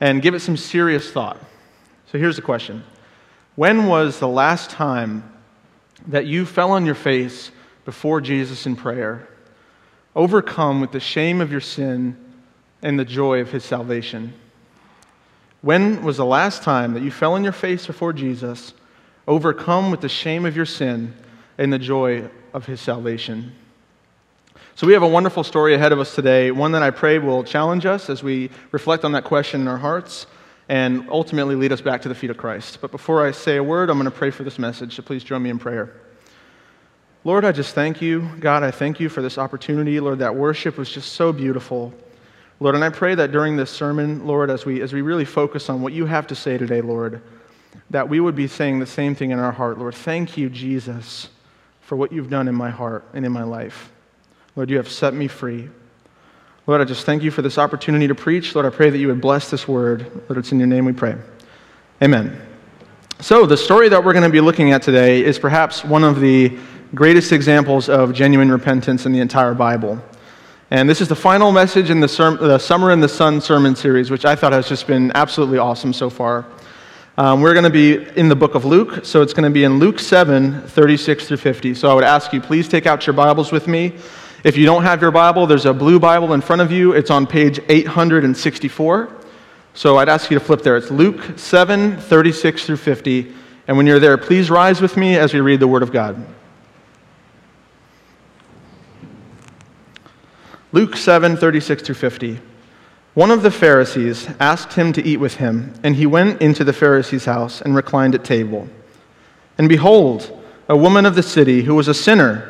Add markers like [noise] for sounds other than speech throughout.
and give it some serious thought. So here's the question When was the last time that you fell on your face before Jesus in prayer, overcome with the shame of your sin and the joy of his salvation? When was the last time that you fell on your face before Jesus, overcome with the shame of your sin and the joy of his salvation? So, we have a wonderful story ahead of us today, one that I pray will challenge us as we reflect on that question in our hearts and ultimately lead us back to the feet of Christ. But before I say a word, I'm going to pray for this message, so please join me in prayer. Lord, I just thank you. God, I thank you for this opportunity. Lord, that worship was just so beautiful. Lord, and I pray that during this sermon, Lord, as we, as we really focus on what you have to say today, Lord, that we would be saying the same thing in our heart. Lord, thank you, Jesus, for what you've done in my heart and in my life. Lord, you have set me free. Lord, I just thank you for this opportunity to preach. Lord, I pray that you would bless this word. Lord, it's in your name we pray. Amen. So, the story that we're going to be looking at today is perhaps one of the greatest examples of genuine repentance in the entire Bible. And this is the final message in the, ser- the Summer in the Sun sermon series, which I thought has just been absolutely awesome so far. Um, we're going to be in the book of Luke, so it's going to be in Luke 7 36 through 50. So I would ask you, please take out your Bibles with me. If you don't have your Bible, there's a blue Bible in front of you. It's on page 864. So I'd ask you to flip there. It's Luke 7, 36 through 50. And when you're there, please rise with me as we read the Word of God. Luke 7, 36 through 50. One of the Pharisees asked him to eat with him, and he went into the Pharisee's house and reclined at table. And behold, a woman of the city who was a sinner,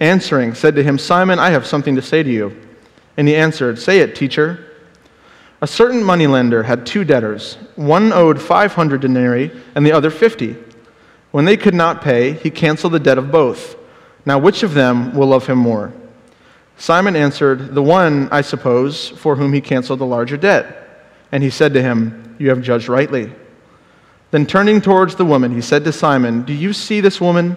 answering, said to him, Simon, I have something to say to you. And he answered, Say it, teacher. A certain moneylender had two debtors. One owed 500 denarii and the other 50. When they could not pay, he canceled the debt of both. Now, which of them will love him more? Simon answered, The one, I suppose, for whom he canceled the larger debt. And he said to him, You have judged rightly. Then turning towards the woman, he said to Simon, Do you see this woman?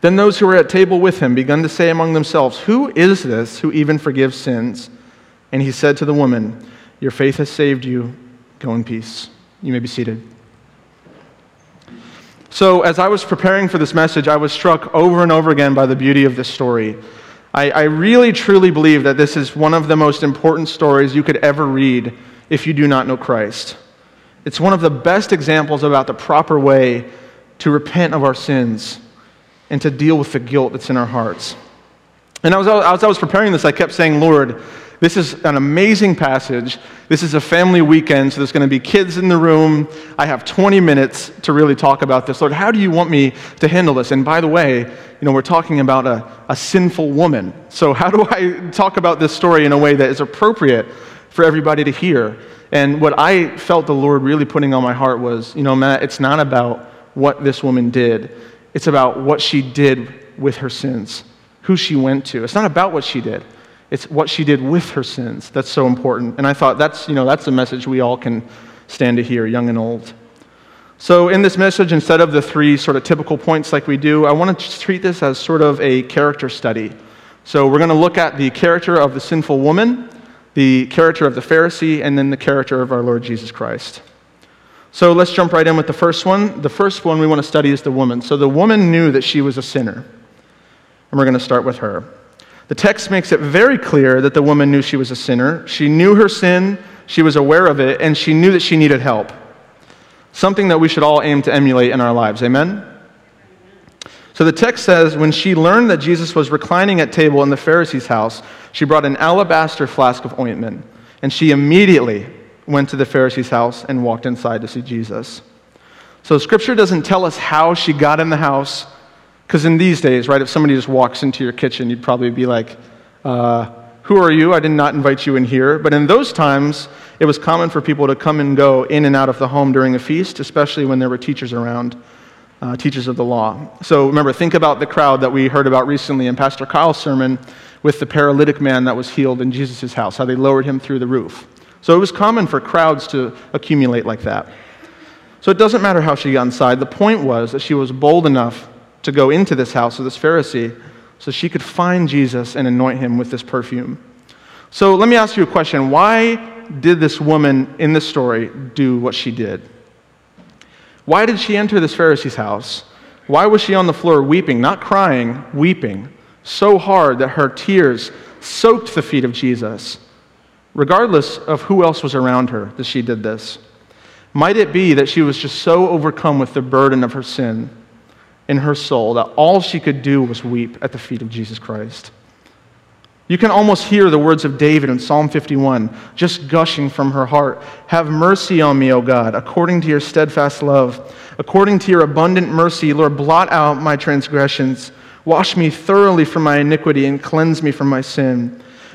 Then those who were at table with him began to say among themselves, Who is this who even forgives sins? And he said to the woman, Your faith has saved you. Go in peace. You may be seated. So, as I was preparing for this message, I was struck over and over again by the beauty of this story. I, I, really, truly believe that this is one of the most important stories you could ever read if you do not know Christ. It's one of the best examples about the proper way to repent of our sins and to deal with the guilt that's in our hearts. And as I was preparing this, I kept saying, Lord, this is an amazing passage. This is a family weekend, so there's going to be kids in the room. I have 20 minutes to really talk about this. Lord, how do you want me to handle this? And by the way, you know, we're talking about a, a sinful woman. So, how do I talk about this story in a way that is appropriate for everybody to hear? And what I felt the Lord really putting on my heart was, you know, Matt, it's not about what this woman did, it's about what she did with her sins, who she went to. It's not about what she did. It's what she did with her sins that's so important. And I thought that's, you know, that's a message we all can stand to hear, young and old. So, in this message, instead of the three sort of typical points like we do, I want to treat this as sort of a character study. So, we're going to look at the character of the sinful woman, the character of the Pharisee, and then the character of our Lord Jesus Christ. So let's jump right in with the first one. The first one we want to study is the woman. So the woman knew that she was a sinner. And we're going to start with her. The text makes it very clear that the woman knew she was a sinner. She knew her sin, she was aware of it, and she knew that she needed help. something that we should all aim to emulate in our lives. Amen? So the text says, when she learned that Jesus was reclining at table in the Pharisee's house, she brought an alabaster flask of ointment, and she immediately went to the Pharisee's house and walked inside to see Jesus. So scripture doesn't tell us how she got in the house, because in these days, right, if somebody just walks into your kitchen, you'd probably be like, uh, Who are you? I did not invite you in here. But in those times, it was common for people to come and go in and out of the home during a feast, especially when there were teachers around, uh, teachers of the law. So remember, think about the crowd that we heard about recently in Pastor Kyle's sermon with the paralytic man that was healed in Jesus' house, how they lowered him through the roof. So it was common for crowds to accumulate like that. So it doesn't matter how she got inside. The point was that she was bold enough to go into this house of this Pharisee so she could find Jesus and anoint him with this perfume. So let me ask you a question. Why did this woman in the story do what she did? Why did she enter this Pharisee's house? Why was she on the floor weeping, not crying, weeping, so hard that her tears soaked the feet of Jesus? Regardless of who else was around her, that she did this. Might it be that she was just so overcome with the burden of her sin in her soul that all she could do was weep at the feet of Jesus Christ? You can almost hear the words of David in Psalm 51 just gushing from her heart. Have mercy on me, O God, according to your steadfast love. According to your abundant mercy, Lord, blot out my transgressions. Wash me thoroughly from my iniquity and cleanse me from my sin.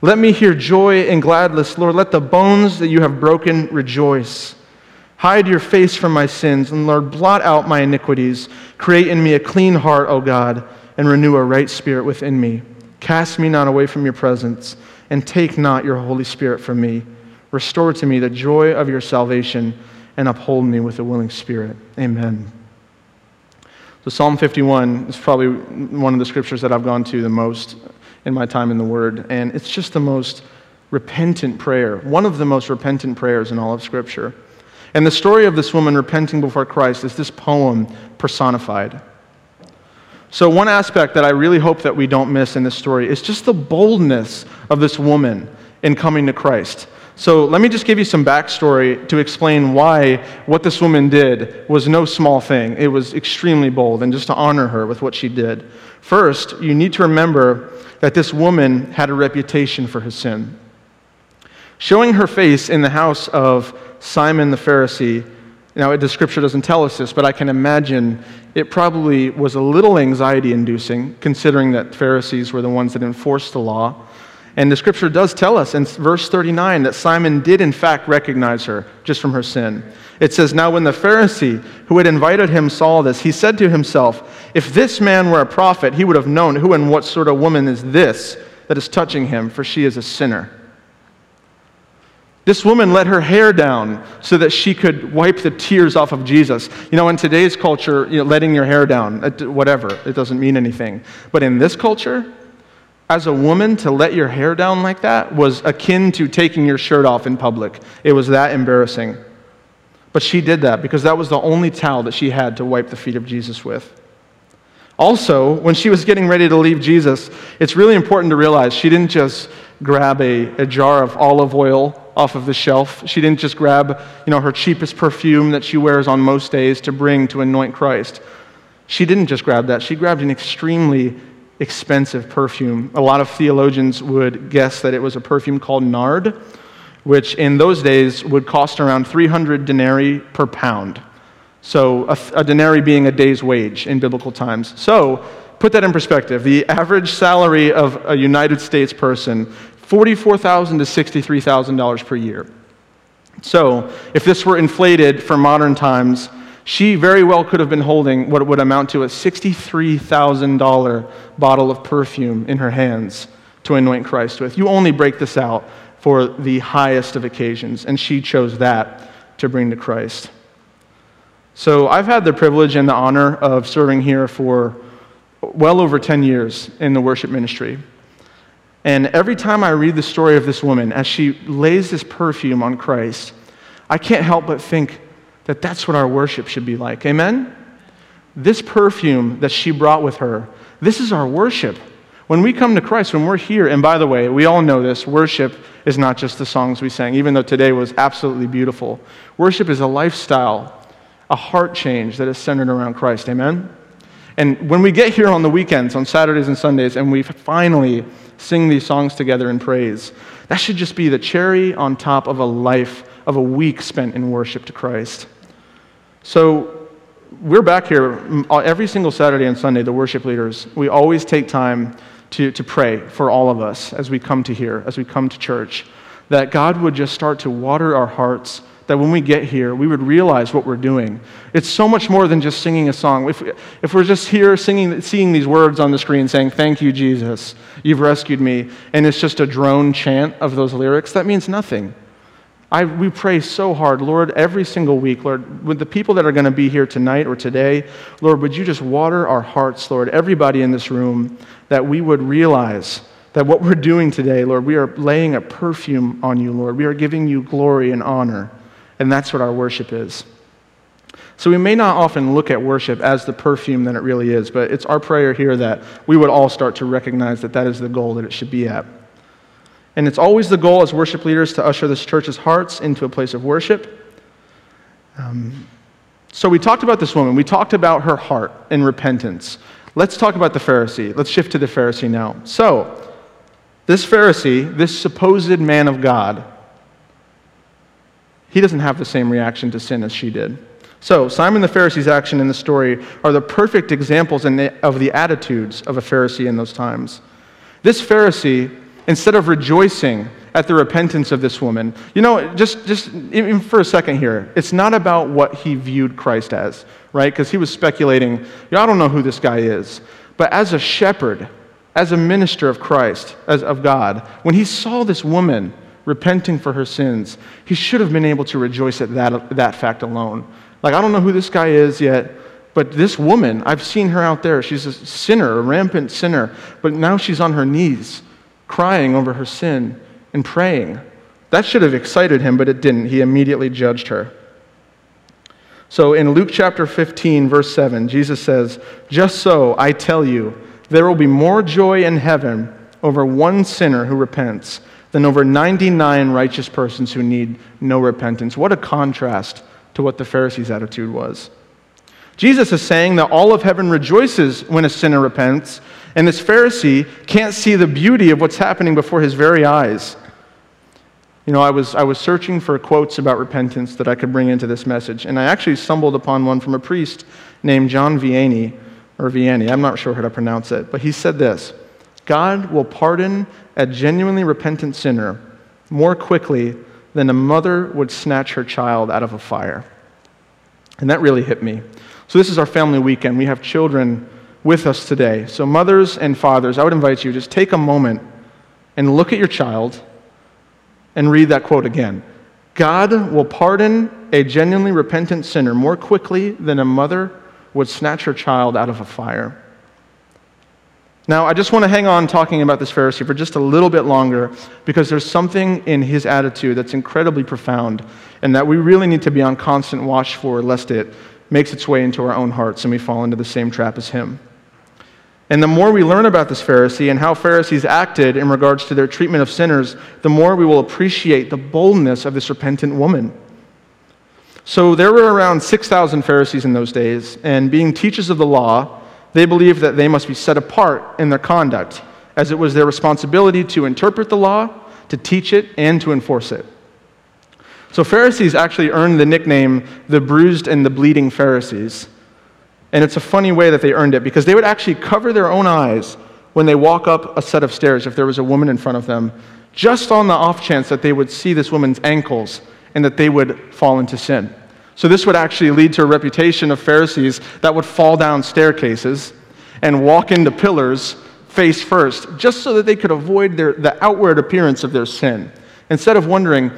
Let me hear joy and gladness, Lord. Let the bones that you have broken rejoice. Hide your face from my sins, and Lord, blot out my iniquities. Create in me a clean heart, O God, and renew a right spirit within me. Cast me not away from your presence, and take not your Holy Spirit from me. Restore to me the joy of your salvation, and uphold me with a willing spirit. Amen. So, Psalm 51 is probably one of the scriptures that I've gone to the most in my time in the Word, and it's just the most repentant prayer, one of the most repentant prayers in all of Scripture. And the story of this woman repenting before Christ is this poem personified. So, one aspect that I really hope that we don't miss in this story is just the boldness of this woman in coming to Christ. So, let me just give you some backstory to explain why what this woman did was no small thing. It was extremely bold, and just to honor her with what she did. First, you need to remember that this woman had a reputation for her sin. Showing her face in the house of Simon the Pharisee. Now, the scripture doesn't tell us this, but I can imagine it probably was a little anxiety inducing, considering that Pharisees were the ones that enforced the law. And the scripture does tell us in verse 39 that Simon did, in fact, recognize her just from her sin. It says, Now, when the Pharisee who had invited him saw this, he said to himself, If this man were a prophet, he would have known who and what sort of woman is this that is touching him, for she is a sinner. This woman let her hair down so that she could wipe the tears off of Jesus. You know, in today's culture, you know, letting your hair down, whatever, it doesn't mean anything. But in this culture, as a woman, to let your hair down like that was akin to taking your shirt off in public. It was that embarrassing. But she did that because that was the only towel that she had to wipe the feet of Jesus with. Also, when she was getting ready to leave Jesus, it's really important to realize she didn't just grab a, a jar of olive oil off of the shelf. She didn't just grab, you know, her cheapest perfume that she wears on most days to bring to anoint Christ. She didn't just grab that. She grabbed an extremely expensive perfume. A lot of theologians would guess that it was a perfume called nard, which in those days would cost around 300 denarii per pound. So, a, a denarii being a day's wage in biblical times. So, put that in perspective. The average salary of a United States person 44,000 to $63,000 per year. So, if this were inflated for modern times, she very well could have been holding what would amount to a $63,000 bottle of perfume in her hands to anoint Christ with. You only break this out for the highest of occasions, and she chose that to bring to Christ. So I've had the privilege and the honor of serving here for well over 10 years in the worship ministry. And every time I read the story of this woman as she lays this perfume on Christ, I can't help but think that that's what our worship should be like. Amen? This perfume that she brought with her, this is our worship. When we come to Christ, when we're here, and by the way, we all know this worship is not just the songs we sang, even though today was absolutely beautiful. Worship is a lifestyle a heart change that is centered around Christ. Amen? And when we get here on the weekends, on Saturdays and Sundays, and we finally sing these songs together in praise, that should just be the cherry on top of a life, of a week spent in worship to Christ. So we're back here uh, every single Saturday and Sunday, the worship leaders. We always take time to, to pray for all of us as we come to here, as we come to church, that God would just start to water our hearts that when we get here, we would realize what we're doing. It's so much more than just singing a song. If, if we're just here singing, seeing these words on the screen saying, Thank you, Jesus, you've rescued me, and it's just a drone chant of those lyrics, that means nothing. I, we pray so hard, Lord, every single week, Lord, with the people that are going to be here tonight or today, Lord, would you just water our hearts, Lord, everybody in this room, that we would realize that what we're doing today, Lord, we are laying a perfume on you, Lord. We are giving you glory and honor. And that's what our worship is. So we may not often look at worship as the perfume that it really is, but it's our prayer here that we would all start to recognize that that is the goal that it should be at. And it's always the goal as worship leaders to usher this church's hearts into a place of worship. Um, so we talked about this woman. We talked about her heart and repentance. Let's talk about the Pharisee. Let's shift to the Pharisee now. So, this Pharisee, this supposed man of God, he doesn't have the same reaction to sin as she did. So, Simon the Pharisee's action in the story are the perfect examples of the attitudes of a Pharisee in those times. This Pharisee, instead of rejoicing at the repentance of this woman, you know, just, just even for a second here, it's not about what he viewed Christ as, right? Because he was speculating, know, I don't know who this guy is. But as a shepherd, as a minister of Christ, as of God, when he saw this woman, repenting for her sins, he should have been able to rejoice at that, that fact alone. Like, I don't know who this guy is yet, but this woman, I've seen her out there. She's a sinner, a rampant sinner, but now she's on her knees, crying over her sin and praying. That should have excited him, but it didn't. He immediately judged her. So in Luke chapter 15, verse 7, Jesus says, Just so I tell you, there will be more joy in heaven over one sinner who repents than over 99 righteous persons who need no repentance. What a contrast to what the Pharisees' attitude was. Jesus is saying that all of heaven rejoices when a sinner repents, and this Pharisee can't see the beauty of what's happening before his very eyes. You know, I was, I was searching for quotes about repentance that I could bring into this message, and I actually stumbled upon one from a priest named John Vianney, or Vianney, I'm not sure how to pronounce it, but he said this God will pardon a genuinely repentant sinner more quickly than a mother would snatch her child out of a fire. And that really hit me. So, this is our family weekend. We have children with us today. So, mothers and fathers, I would invite you just take a moment and look at your child and read that quote again. God will pardon a genuinely repentant sinner more quickly than a mother would snatch her child out of a fire. Now, I just want to hang on talking about this Pharisee for just a little bit longer because there's something in his attitude that's incredibly profound and that we really need to be on constant watch for lest it makes its way into our own hearts and we fall into the same trap as him. And the more we learn about this Pharisee and how Pharisees acted in regards to their treatment of sinners, the more we will appreciate the boldness of this repentant woman. So there were around 6,000 Pharisees in those days, and being teachers of the law, they believed that they must be set apart in their conduct, as it was their responsibility to interpret the law, to teach it, and to enforce it. So, Pharisees actually earned the nickname the bruised and the bleeding Pharisees. And it's a funny way that they earned it because they would actually cover their own eyes when they walk up a set of stairs if there was a woman in front of them, just on the off chance that they would see this woman's ankles and that they would fall into sin. So, this would actually lead to a reputation of Pharisees that would fall down staircases and walk into pillars face first, just so that they could avoid their, the outward appearance of their sin. Instead of wondering,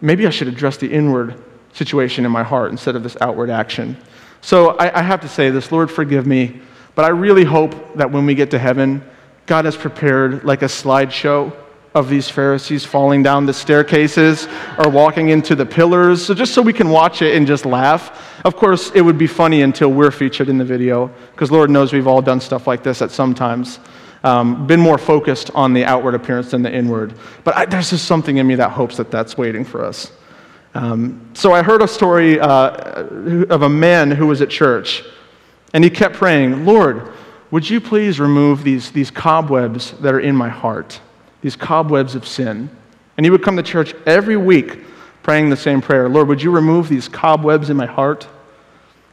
maybe I should address the inward situation in my heart instead of this outward action. So I, I have to say this Lord, forgive me, but I really hope that when we get to heaven, God has prepared like a slideshow of these Pharisees falling down the staircases or walking into the pillars, so just so we can watch it and just laugh. Of course, it would be funny until we're featured in the video, because Lord knows we've all done stuff like this at some times. Um, been more focused on the outward appearance than the inward. But I, there's just something in me that hopes that that's waiting for us. Um, so I heard a story uh, of a man who was at church, and he kept praying, Lord, would you please remove these, these cobwebs that are in my heart? these cobwebs of sin. And he would come to church every week praying the same prayer Lord, would you remove these cobwebs in my heart?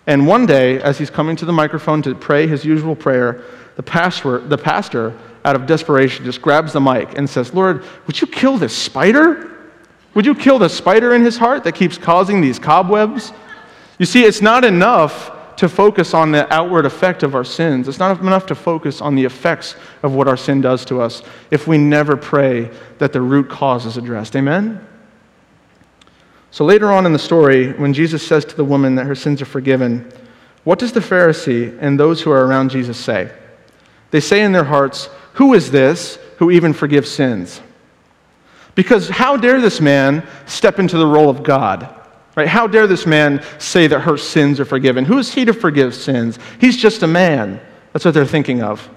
And one day, as he's coming to the microphone to pray his usual prayer, the pastor, the pastor, out of desperation, just grabs the mic and says, Lord, would you kill this spider? Would you kill the spider in his heart that keeps causing these cobwebs? You see, it's not enough to focus on the outward effect of our sins. It's not enough to focus on the effects of what our sin does to us if we never pray that the root cause is addressed. Amen? So later on in the story, when Jesus says to the woman that her sins are forgiven, what does the Pharisee and those who are around Jesus say? They say in their hearts, Who is this who even forgives sins? Because how dare this man step into the role of God? Right? How dare this man say that her sins are forgiven? Who is he to forgive sins? He's just a man. That's what they're thinking of.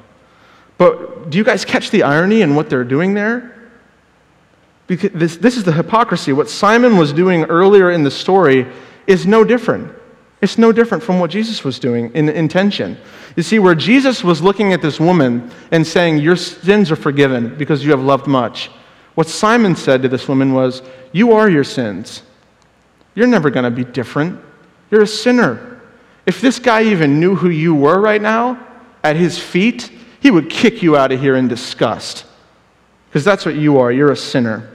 But do you guys catch the irony in what they're doing there? Because this, this is the hypocrisy. What Simon was doing earlier in the story is no different. It's no different from what Jesus was doing in intention. You see, where Jesus was looking at this woman and saying, Your sins are forgiven because you have loved much, what Simon said to this woman was, You are your sins. You're never going to be different. You're a sinner. If this guy even knew who you were right now at his feet, he would kick you out of here in disgust. Because that's what you are. You're a sinner.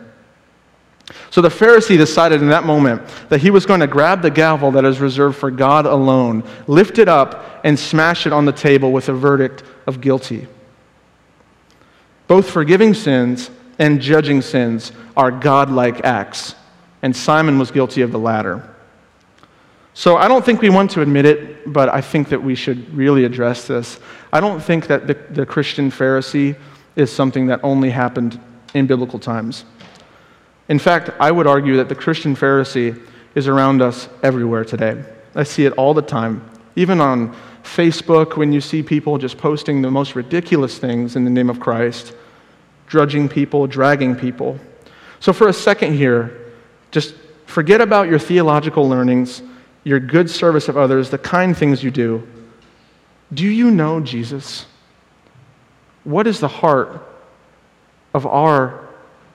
So the Pharisee decided in that moment that he was going to grab the gavel that is reserved for God alone, lift it up, and smash it on the table with a verdict of guilty. Both forgiving sins and judging sins are godlike acts and Simon was guilty of the latter. So I don't think we want to admit it, but I think that we should really address this. I don't think that the, the Christian Pharisee is something that only happened in biblical times. In fact, I would argue that the Christian Pharisee is around us everywhere today. I see it all the time. Even on Facebook, when you see people just posting the most ridiculous things in the name of Christ, drudging people, dragging people. So, for a second here, just forget about your theological learnings, your good service of others, the kind things you do. Do you know Jesus? What is the heart of our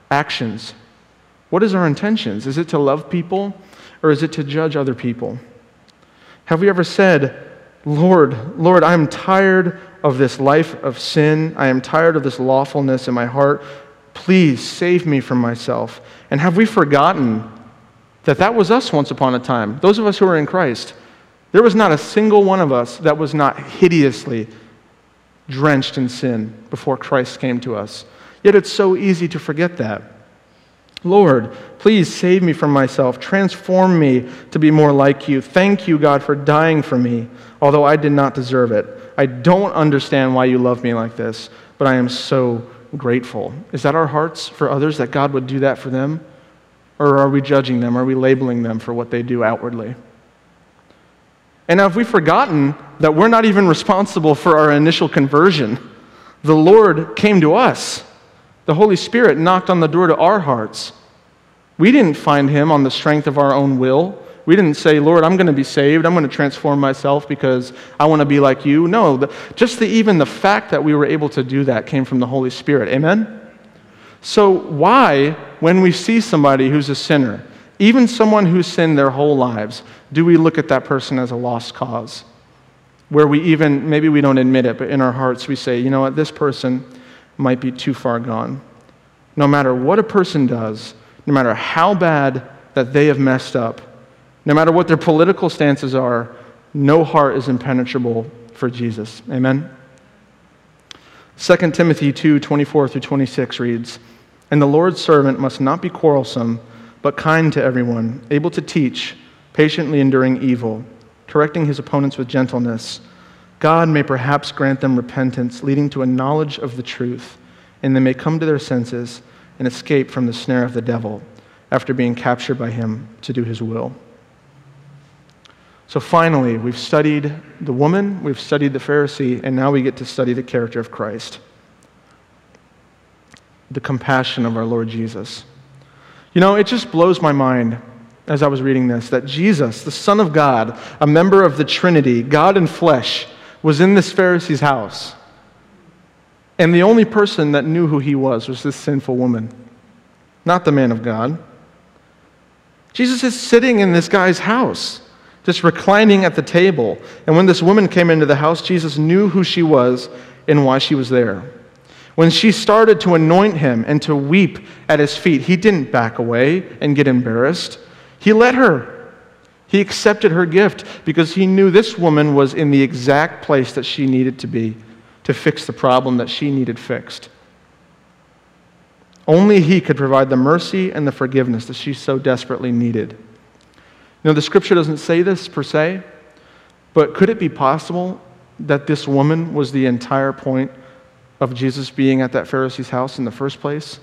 actions? What is our intentions? Is it to love people or is it to judge other people? Have we ever said, Lord, Lord, I'm tired of this life of sin. I am tired of this lawfulness in my heart. Please save me from myself. And have we forgotten that that was us once upon a time? Those of us who are in Christ. There was not a single one of us that was not hideously drenched in sin before Christ came to us. Yet it's so easy to forget that. Lord, please save me from myself. Transform me to be more like you. Thank you, God, for dying for me, although I did not deserve it. I don't understand why you love me like this, but I am so grateful. Is that our hearts for others, that God would do that for them? Or are we judging them? Are we labeling them for what they do outwardly? And have we forgotten that we're not even responsible for our initial conversion? The Lord came to us. The Holy Spirit knocked on the door to our hearts. We didn't find him on the strength of our own will. We didn't say, Lord, I'm going to be saved. I'm going to transform myself because I want to be like you. No, the, just the, even the fact that we were able to do that came from the Holy Spirit. Amen? So, why, when we see somebody who's a sinner, even someone who's sinned their whole lives, do we look at that person as a lost cause? Where we even, maybe we don't admit it, but in our hearts we say, you know what, this person might be too far gone. No matter what a person does, no matter how bad that they have messed up, no matter what their political stances are, no heart is impenetrable for Jesus. Amen? 2 Timothy 2 24 through 26 reads, And the Lord's servant must not be quarrelsome, but kind to everyone, able to teach, patiently enduring evil, correcting his opponents with gentleness, God may perhaps grant them repentance, leading to a knowledge of the truth, and they may come to their senses and escape from the snare of the devil after being captured by him to do his will. So finally, we've studied the woman, we've studied the Pharisee, and now we get to study the character of Christ the compassion of our Lord Jesus. You know, it just blows my mind as I was reading this that Jesus, the Son of God, a member of the Trinity, God in flesh, was in this Pharisee's house. And the only person that knew who he was was this sinful woman, not the man of God. Jesus is sitting in this guy's house, just reclining at the table. And when this woman came into the house, Jesus knew who she was and why she was there. When she started to anoint him and to weep at his feet, he didn't back away and get embarrassed. He let her. He accepted her gift because he knew this woman was in the exact place that she needed to be to fix the problem that she needed fixed. Only he could provide the mercy and the forgiveness that she so desperately needed. Know, the scripture doesn't say this per se, but could it be possible that this woman was the entire point of Jesus being at that Pharisee's house in the first place?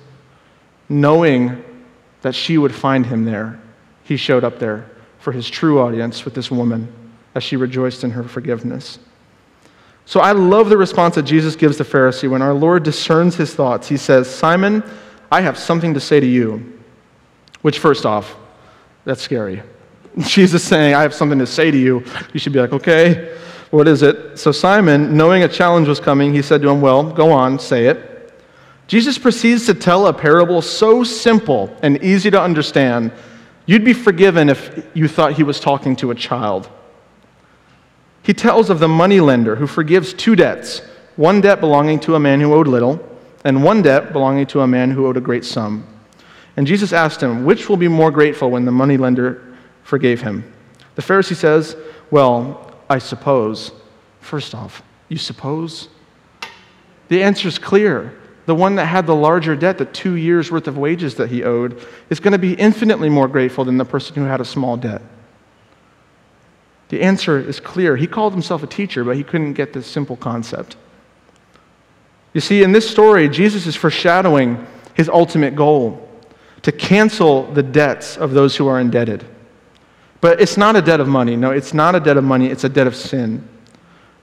Knowing that she would find him there, he showed up there for his true audience with this woman as she rejoiced in her forgiveness. So I love the response that Jesus gives the Pharisee when our Lord discerns his thoughts. He says, Simon, I have something to say to you. Which, first off, that's scary. [laughs] Jesus saying, I have something to say to you. You should be like, okay, what is it? So Simon, knowing a challenge was coming, he said to him, Well, go on, say it. Jesus proceeds to tell a parable so simple and easy to understand You'd be forgiven if you thought he was talking to a child. He tells of the moneylender who forgives two debts one debt belonging to a man who owed little, and one debt belonging to a man who owed a great sum. And Jesus asked him, Which will be more grateful when the moneylender forgave him? The Pharisee says, Well, I suppose. First off, you suppose? The answer is clear the one that had the larger debt, the two years' worth of wages that he owed, is going to be infinitely more grateful than the person who had a small debt. The answer is clear. He called himself a teacher, but he couldn't get this simple concept. You see, in this story, Jesus is foreshadowing his ultimate goal to cancel the debts of those who are indebted. But it's not a debt of money. No, it's not a debt of money, it's a debt of sin.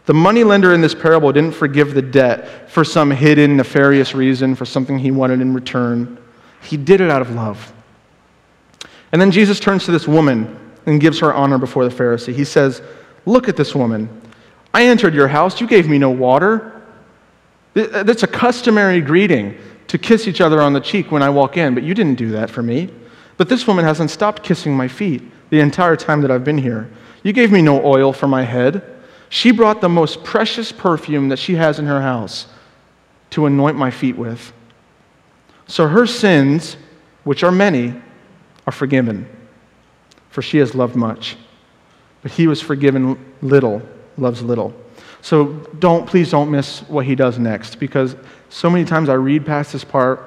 The moneylender in this parable didn't forgive the debt for some hidden, nefarious reason, for something he wanted in return. He did it out of love. And then Jesus turns to this woman and gives her honor before the Pharisee. He says, Look at this woman. I entered your house. You gave me no water. Uh, that's a customary greeting to kiss each other on the cheek when I walk in, but you didn't do that for me. But this woman hasn't stopped kissing my feet the entire time that I've been here. You gave me no oil for my head. She brought the most precious perfume that she has in her house to anoint my feet with. So her sins, which are many, are forgiven, for she has loved much. But he was forgiven little, loves little. So don't, please don't miss what he does next, because so many times I read past this part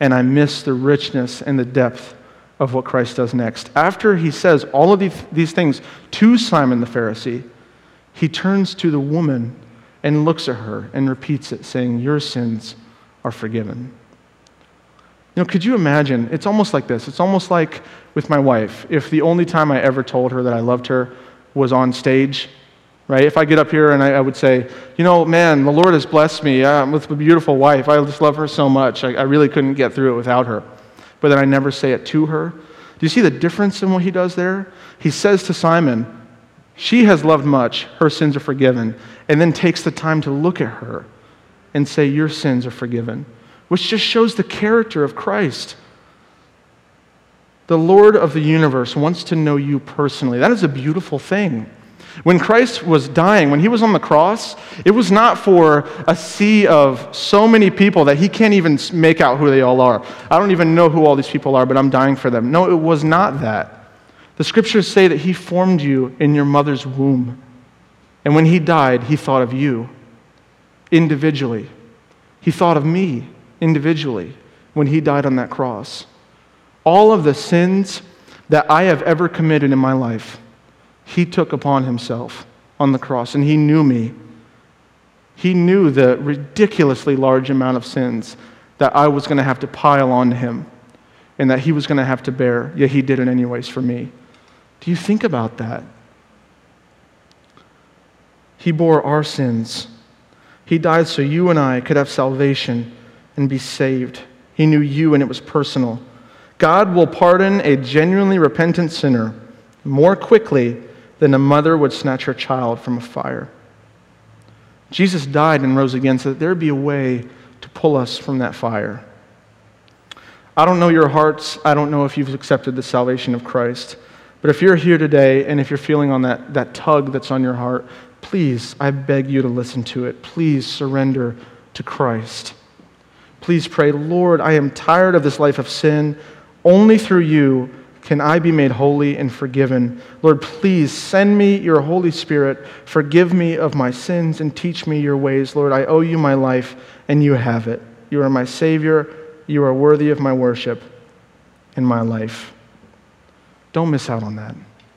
and I miss the richness and the depth of what Christ does next. After he says all of these, things to Simon the Pharisee, he turns to the woman and looks at her and repeats it, saying, Your sins are forgiven. You know, could you imagine? It's almost like this. It's almost like with my wife. If the only time I ever told her that I loved her was on stage, right? If I get up here and I, I would say, you know, man, the Lord has blessed me I'm with a beautiful wife. I just love her so much. I, I really couldn't get through it without her. But then I never say it to her. Do you see the difference in what he does there? He says to Simon, she has loved much, her sins are forgiven, and then takes the time to look at her and say, Your sins are forgiven, which just shows the character of Christ. The Lord of the universe wants to know you personally. That is a beautiful thing. When Christ was dying, when he was on the cross, it was not for a sea of so many people that he can't even make out who they all are. I don't even know who all these people are, but I'm dying for them. No, it was not that. The scriptures say that he formed you in your mother's womb. And when he died, he thought of you individually. He thought of me individually when he died on that cross. All of the sins that I have ever committed in my life, He took upon himself on the cross, and he knew me. He knew the ridiculously large amount of sins that I was going to have to pile on him and that he was going to have to bear, yet he did it anyways for me. Do you think about that? He bore our sins. He died so you and I could have salvation and be saved. He knew you and it was personal. God will pardon a genuinely repentant sinner more quickly than a mother would snatch her child from a fire. Jesus died and rose again so that there would be a way to pull us from that fire. I don't know your hearts. I don't know if you've accepted the salvation of Christ. But if you're here today and if you're feeling on that, that tug that's on your heart, please, I beg you to listen to it. Please surrender to Christ. Please pray, Lord, I am tired of this life of sin. Only through you can I be made holy and forgiven. Lord, please send me your Holy Spirit. Forgive me of my sins and teach me your ways. Lord, I owe you my life, and you have it. You are my Savior. You are worthy of my worship and my life. Don't miss out on that.